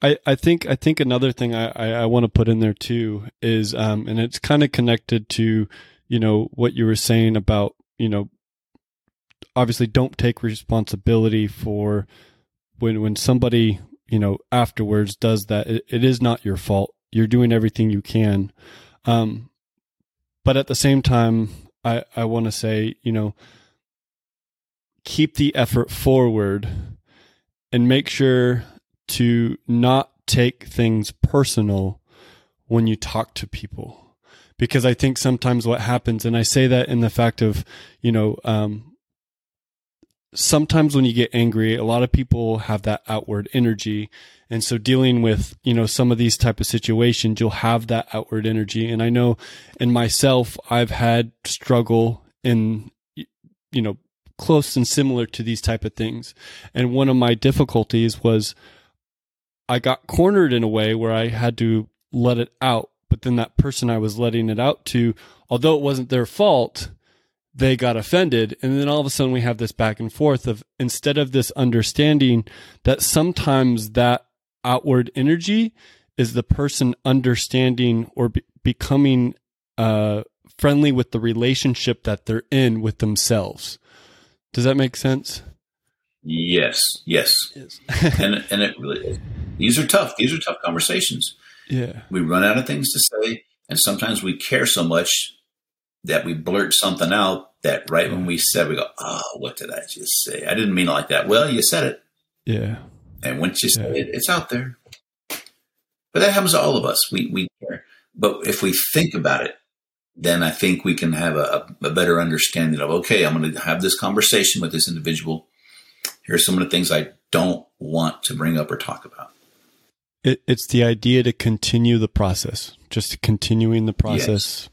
A: I, I think I think another thing I, I, I want to put in there too is um and it's kind of connected to you know what you were saying about you know obviously don't take responsibility for when when somebody you know afterwards does that it, it is not your fault. You're doing everything you can. Um, but at the same time, I, I want to say, you know, keep the effort forward and make sure to not take things personal when you talk to people. Because I think sometimes what happens, and I say that in the fact of, you know, um, sometimes when you get angry, a lot of people have that outward energy and so dealing with, you know, some of these type of situations, you'll have that outward energy. And I know in myself, I've had struggle in, you know, close and similar to these type of things. And one of my difficulties was I got cornered in a way where I had to let it out. But then that person I was letting it out to, although it wasn't their fault, they got offended. And then all of a sudden we have this back and forth of instead of this understanding that sometimes that outward energy is the person understanding or be- becoming uh, friendly with the relationship that they're in with themselves. Does that make sense?
C: Yes, yes, yes. and and it really these are tough. These are tough conversations.
A: Yeah,
C: we run out of things to say, and sometimes we care so much that we blurt something out that right when we said we go, oh, what did I just say? I didn't mean it like that. Well, you said it.
A: Yeah.
C: And once you say it, it's out there. But that happens to all of us. We, we care. But if we think about it, then I think we can have a, a better understanding of, okay, I'm going to have this conversation with this individual. Here's some of the things I don't want to bring up or talk about.
A: It, it's the idea to continue the process, just continuing the process,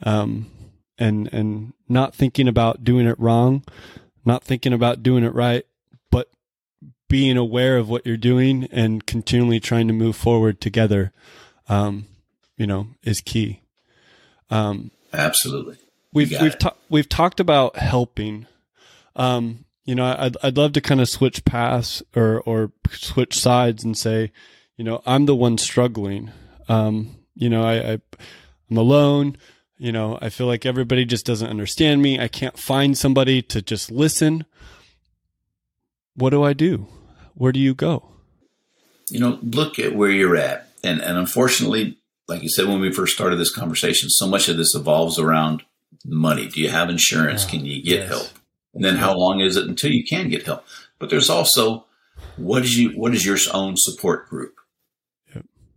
A: yes. um, and and not thinking about doing it wrong, not thinking about doing it right, but being aware of what you're doing and continually trying to move forward together. Um, you know, is key. Um,
C: Absolutely.
A: We've we've ta- we've talked about helping. Um, you know, I'd I'd love to kind of switch paths or or switch sides and say, you know, I'm the one struggling. Um, you know, I, I I'm alone. You know, I feel like everybody just doesn't understand me. I can't find somebody to just listen. What do I do? Where do you go?
C: You know, look at where you're at. And and unfortunately, like you said when we first started this conversation, so much of this evolves around money. Do you have insurance? Can you get yes. help? And then how long is it until you can get help? But there's also what is you what is your own support group?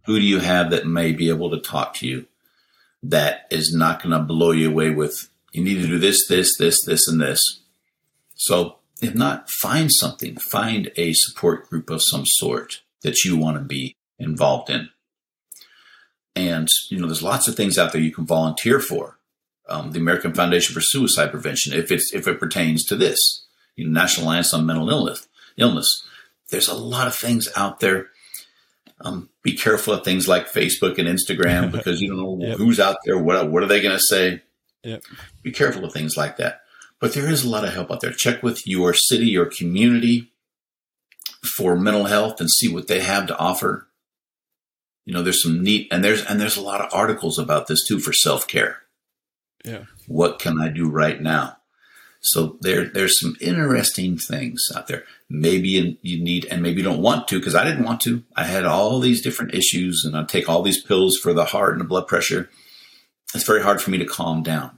C: Who do you have that may be able to talk to you that is not going to blow you away with you need to do this, this, this, this, and this. So if not, find something. Find a support group of some sort that you want to be involved in. And you know, there's lots of things out there you can volunteer for um, the American Foundation for Suicide Prevention, if it's if it pertains to this, you know, National Alliance on Mental Illness. Illness. There's a lot of things out there. Um, be careful of things like Facebook and Instagram because you don't know yep. who's out there. What what are they going to say? Yep. Be careful of things like that. But there is a lot of help out there. Check with your city, your community for mental health and see what they have to offer. You know, there's some neat and there's and there's a lot of articles about this too for self care.
A: Yeah.
C: What can I do right now? So there, there's some interesting things out there. Maybe you need, and maybe you don't want to, because I didn't want to. I had all these different issues, and I take all these pills for the heart and the blood pressure. It's very hard for me to calm down.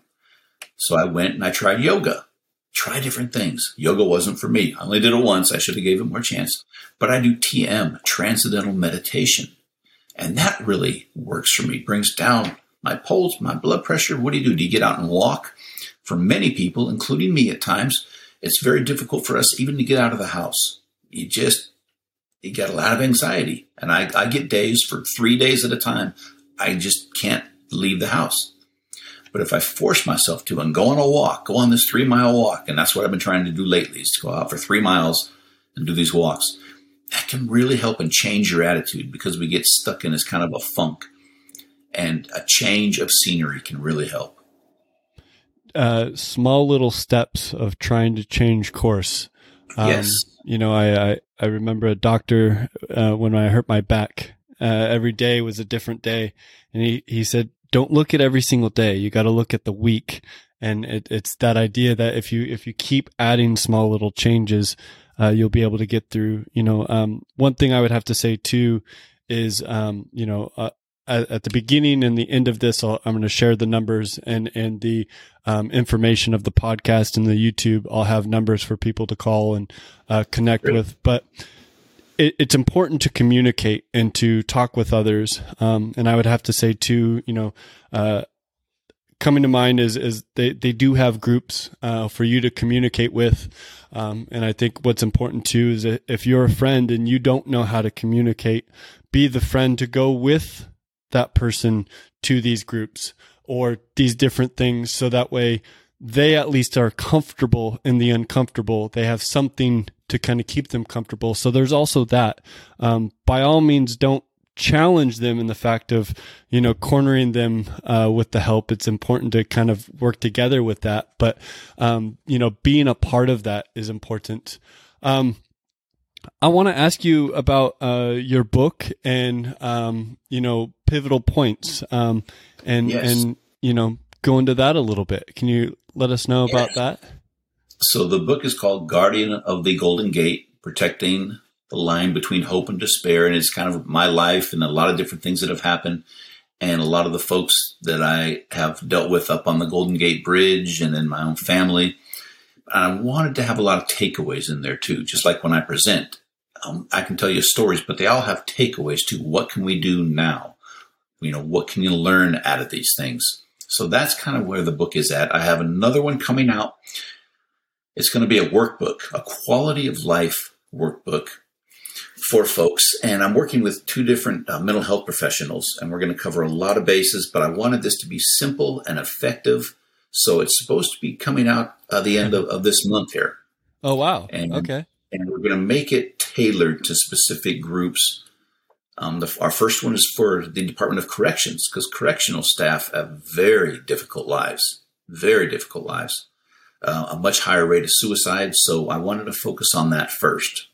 C: So I went and I tried yoga. Try different things. Yoga wasn't for me. I only did it once. I should have gave it more chance. But I do TM, transcendental meditation. And that really works for me. Brings down my pulse, my blood pressure. What do you do? Do you get out and walk? For many people, including me at times, it's very difficult for us even to get out of the house. You just, you get a lot of anxiety. And I, I get days for three days at a time. I just can't leave the house. But if I force myself to and go on a walk, go on this three mile walk, and that's what I've been trying to do lately is to go out for three miles and do these walks. That can really help and change your attitude because we get stuck in this kind of a funk and a change of scenery can really help.
A: Uh, small little steps of trying to change course.
C: Um, yes.
A: You know, I, I, I remember a doctor uh, when I hurt my back. Uh, every day was a different day, and he he said, "Don't look at every single day. You got to look at the week." And it, it's that idea that if you if you keep adding small little changes, uh, you'll be able to get through. You know, um, one thing I would have to say too is, um, you know, uh, at, at, the beginning and the end of this, i am going to share the numbers and and the um, information of the podcast and the YouTube. I'll have numbers for people to call and uh, connect Great. with. But it, it's important to communicate and to talk with others. Um, and I would have to say too, you know, uh, coming to mind is is they they do have groups uh, for you to communicate with. Um, and I think what's important too is if you're a friend and you don't know how to communicate, be the friend to go with that person to these groups or these different things so that way they at least are comfortable in the uncomfortable. They have something to kind of keep them comfortable. So there's also that. Um, by all means, don't challenge them in the fact of, you know, cornering them uh, with the help. It's important to kind of work together with that. But, um, you know, being a part of that is important. Um, I want to ask you about uh, your book and um, you know pivotal points um, and yes. and you know go into that a little bit. Can you let us know yes. about that?
C: So the book is called Guardian of the Golden Gate: Protecting the Line Between Hope and Despair, and it's kind of my life and a lot of different things that have happened, and a lot of the folks that I have dealt with up on the Golden Gate Bridge, and in my own family and I wanted to have a lot of takeaways in there too, just like when I present. Um, I can tell you stories, but they all have takeaways too. What can we do now? You know, what can you learn out of these things? So that's kind of where the book is at. I have another one coming out. It's going to be a workbook, a quality of life workbook for folks. And I'm working with two different uh, mental health professionals, and we're going to cover a lot of bases, but I wanted this to be simple and effective so it's supposed to be coming out uh, the end of, of, this month here.
A: Oh wow!
C: And,
A: okay.
C: And we're going to make it tailored to specific groups Um, the, our first one is for the Department of Corrections because correctional staff have very difficult lives, very difficult lives, uh, a much higher rate of suicide. So I wanted to focus on that first.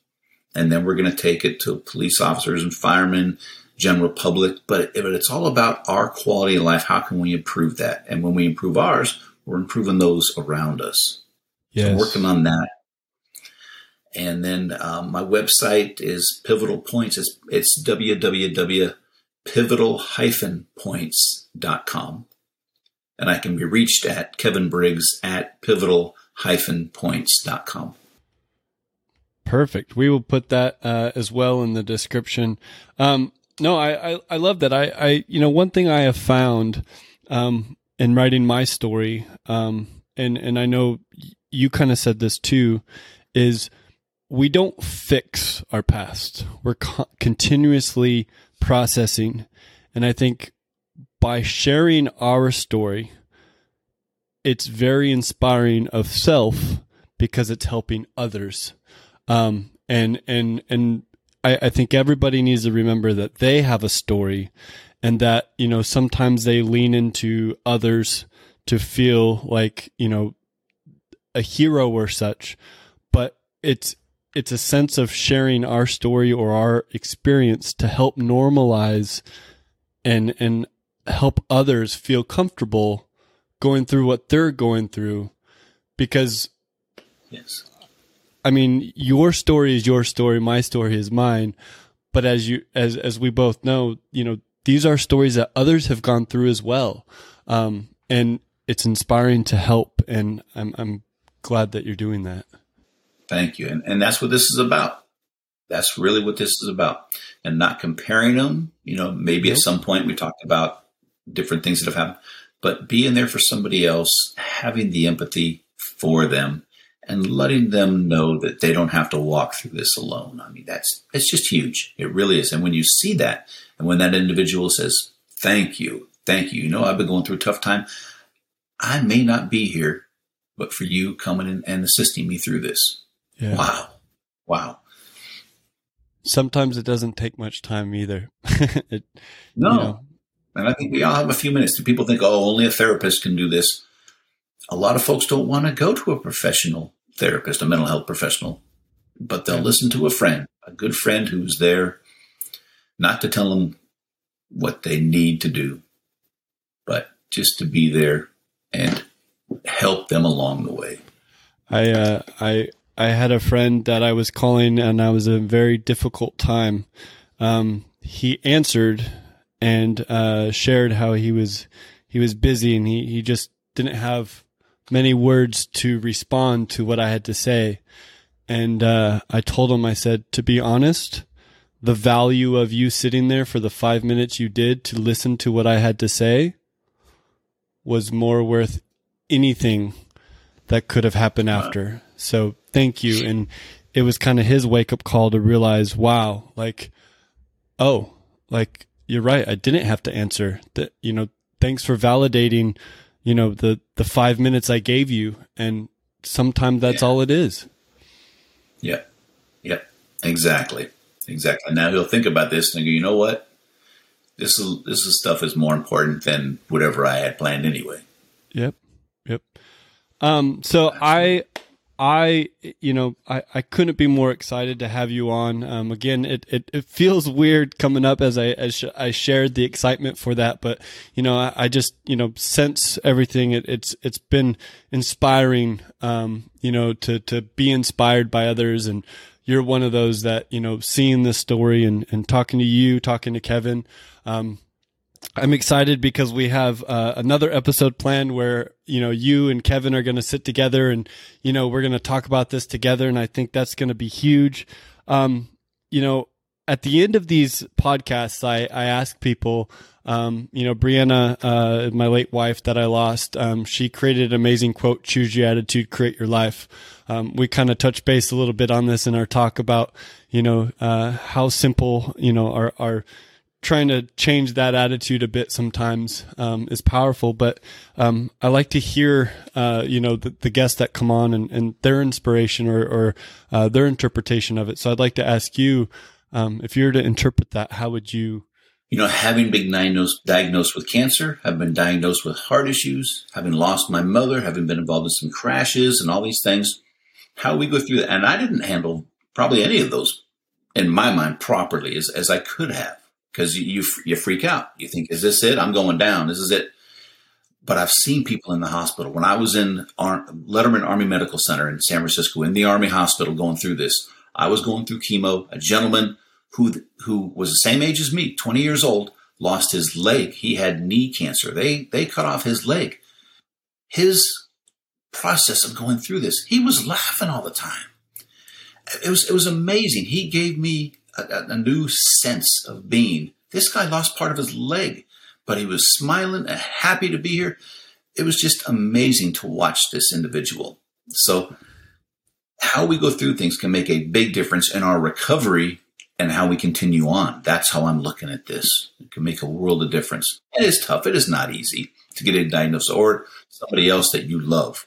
C: And then we're going to take it to police officers and firemen, general public. But, but it's all about our quality of life. How can we improve that? And when we improve ours, we're improving those around us. Yes. So working on that. And then um, my website is Pivotal Points. It's, it's www.pivotal-points.com. And I can be reached at Kevin Briggs at pivotal-points.com.
A: Perfect. We will put that uh, as well in the description. Um, no, I, I, I, love that. I, I, you know, one thing I have found um, in writing my story, um, and and I know you kind of said this too, is we don't fix our past. We're co- continuously processing. And I think by sharing our story, it's very inspiring of self because it's helping others. Um, and, and, and I, I think everybody needs to remember that they have a story and that, you know, sometimes they lean into others to feel like, you know, a hero or such, but it's, it's a sense of sharing our story or our experience to help normalize and and help others feel comfortable going through what they're going through because
C: yes
A: i mean your story is your story my story is mine but as you as as we both know you know these are stories that others have gone through as well um, and it's inspiring to help and i'm i'm glad that you're doing that
C: Thank you. And, and that's what this is about. That's really what this is about. And not comparing them. You know, maybe at some point we talked about different things that have happened, but being there for somebody else, having the empathy for them and letting them know that they don't have to walk through this alone. I mean, that's, it's just huge. It really is. And when you see that and when that individual says, thank you, thank you, you know, I've been going through a tough time. I may not be here, but for you coming in and assisting me through this. Yeah. Wow. Wow.
A: Sometimes it doesn't take much time either.
C: it, no. You know. And I think we all have a few minutes. People think, oh, only a therapist can do this. A lot of folks don't want to go to a professional therapist, a mental health professional, but they'll listen to a friend, a good friend who's there not to tell them what they need to do, but just to be there and help them along the way.
A: I uh, I I had a friend that I was calling and I was a very difficult time. Um, he answered and uh, shared how he was he was busy and he, he just didn't have many words to respond to what I had to say. And uh, I told him, I said, to be honest, the value of you sitting there for the five minutes you did to listen to what I had to say was more worth anything that could have happened after. So thank you. And it was kind of his wake up call to realize, wow, like, oh, like you're right. I didn't have to answer that. You know, thanks for validating, you know, the, the five minutes I gave you. And sometimes that's yeah. all it is.
C: Yeah. Yeah. Exactly. Exactly. Now he'll think about this and go, you know what? This is, this is stuff is more important than whatever I had planned anyway.
A: Yep. Yep. Um, so I, I, you know, I, I couldn't be more excited to have you on. Um, again, it, it, it, feels weird coming up as I, as I shared the excitement for that, but, you know, I, I just, you know, sense everything. It, it's, it's been inspiring, um, you know, to, to be inspired by others. And you're one of those that, you know, seeing this story and, and talking to you, talking to Kevin, um, I'm excited because we have uh, another episode planned where you know you and Kevin are going to sit together and you know we're going to talk about this together, and I think that's going to be huge. Um, you know, at the end of these podcasts, I I ask people, um, you know, Brianna, uh, my late wife that I lost, um, she created an amazing quote: "Choose your attitude, create your life." Um, we kind of touch base a little bit on this in our talk about you know uh, how simple you know our our trying to change that attitude a bit sometimes um, is powerful. But um, I like to hear, uh, you know, the, the, guests that come on and, and their inspiration or, or uh, their interpretation of it. So I'd like to ask you, Um, if you were to interpret that, how would you?
C: You know, having been diagnosed, diagnosed with cancer, have been diagnosed with heart issues, having lost my mother, having been involved in some crashes and all these things, how we go through that. And I didn't handle probably any of those in my mind properly as, as I could have because you, you, freak out. You think, is this it? I'm going down. This is it. But I've seen people in the hospital. When I was in Ar- Letterman Army Medical Center in San Francisco, in the Army hospital, going through this, I was going through chemo. A gentleman who who was the same age as me, 20 years old, lost his leg. He had knee cancer. They they cut off his leg. His process of going through this, he was laughing all the time. It was it was amazing. He gave me a, a new sense of being. This guy lost part of his leg, but he was smiling and happy to be here. It was just amazing to watch this individual. So how we go through things can make a big difference in our recovery and how we continue on. That's how I'm looking at this. It can make a world of difference. It is tough. It is not easy to get a diagnosis or somebody else that you love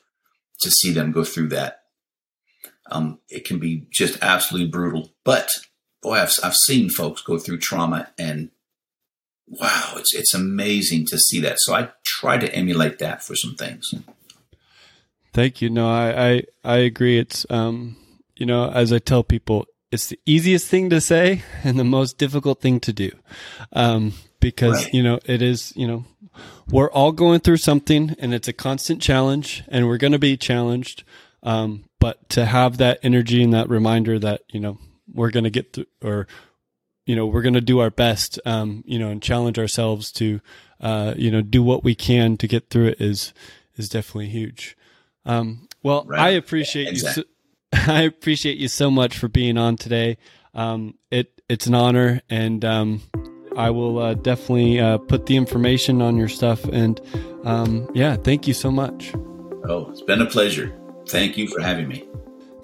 C: to see them go through that. Um, it can be just absolutely brutal. But boy, I've, I've seen folks go through trauma and wow, it's, it's amazing to see that. So I try to emulate that for some things.
A: Thank you. No, I, I, I agree. It's, um, you know, as I tell people, it's the easiest thing to say and the most difficult thing to do. Um, because, right. you know, it is, you know, we're all going through something and it's a constant challenge and we're going to be challenged. Um, but to have that energy and that reminder that, you know, we're going to get through or, you know, we're going to do our best, um, you know, and challenge ourselves to, uh, you know, do what we can to get through it is, is definitely huge. Um, well, right. I appreciate exactly. you. So, I appreciate you so much for being on today. Um, it it's an honor, and um, I will uh, definitely uh, put the information on your stuff. And um, yeah, thank you so much.
C: Oh, it's been a pleasure. Thank you for having me.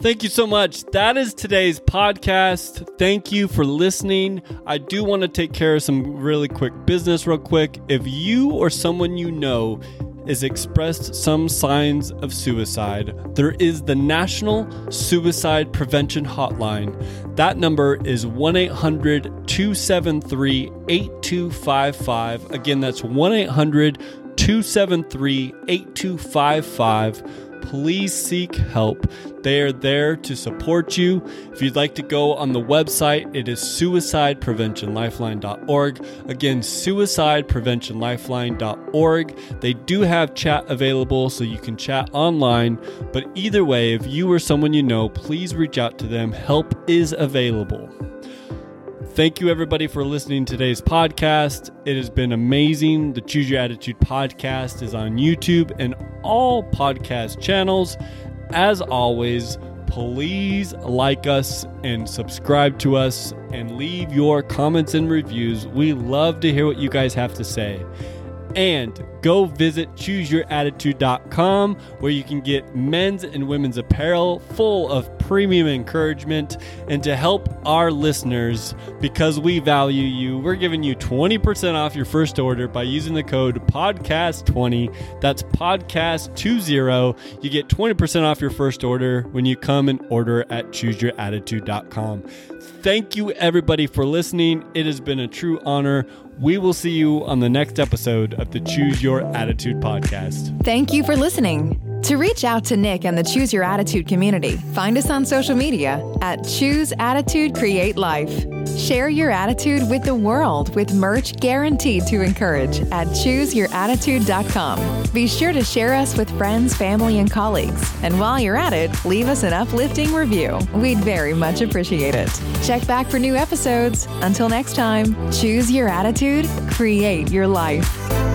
A: Thank you so much. That is today's podcast. Thank you for listening. I do want to take care of some really quick business, real quick. If you or someone you know is expressed some signs of suicide, there is the National Suicide Prevention Hotline. That number is 1 800 273 8255. Again, that's 1 800 273 8255 please seek help. They are there to support you. If you'd like to go on the website, it is suicidepreventionlifeline.org. Again, suicidepreventionlifeline.org. They do have chat available so you can chat online, but either way, if you or someone you know, please reach out to them. Help is available. Thank you, everybody, for listening to today's podcast. It has been amazing. The Choose Your Attitude podcast is on YouTube and all podcast channels. As always, please like us and subscribe to us and leave your comments and reviews. We love to hear what you guys have to say. And go visit chooseyourattitude.com where you can get men's and women's apparel full of premium encouragement. And to help our listeners, because we value you, we're giving you 20% off your first order by using the code podcast20. That's podcast20. You get 20% off your first order when you come and order at chooseyourattitude.com. Thank you, everybody, for listening. It has been a true honor. We will see you on the next episode of the Choose Your Attitude podcast.
B: Thank you for listening. To reach out to Nick and the Choose Your Attitude community, find us on social media at Choose Attitude Create Life. Share your attitude with the world with merch guaranteed to encourage at chooseyourattitude.com. Be sure to share us with friends, family, and colleagues. And while you're at it, leave us an uplifting review. We'd very much appreciate it. Check back for new episodes. Until next time, choose your attitude, create your life.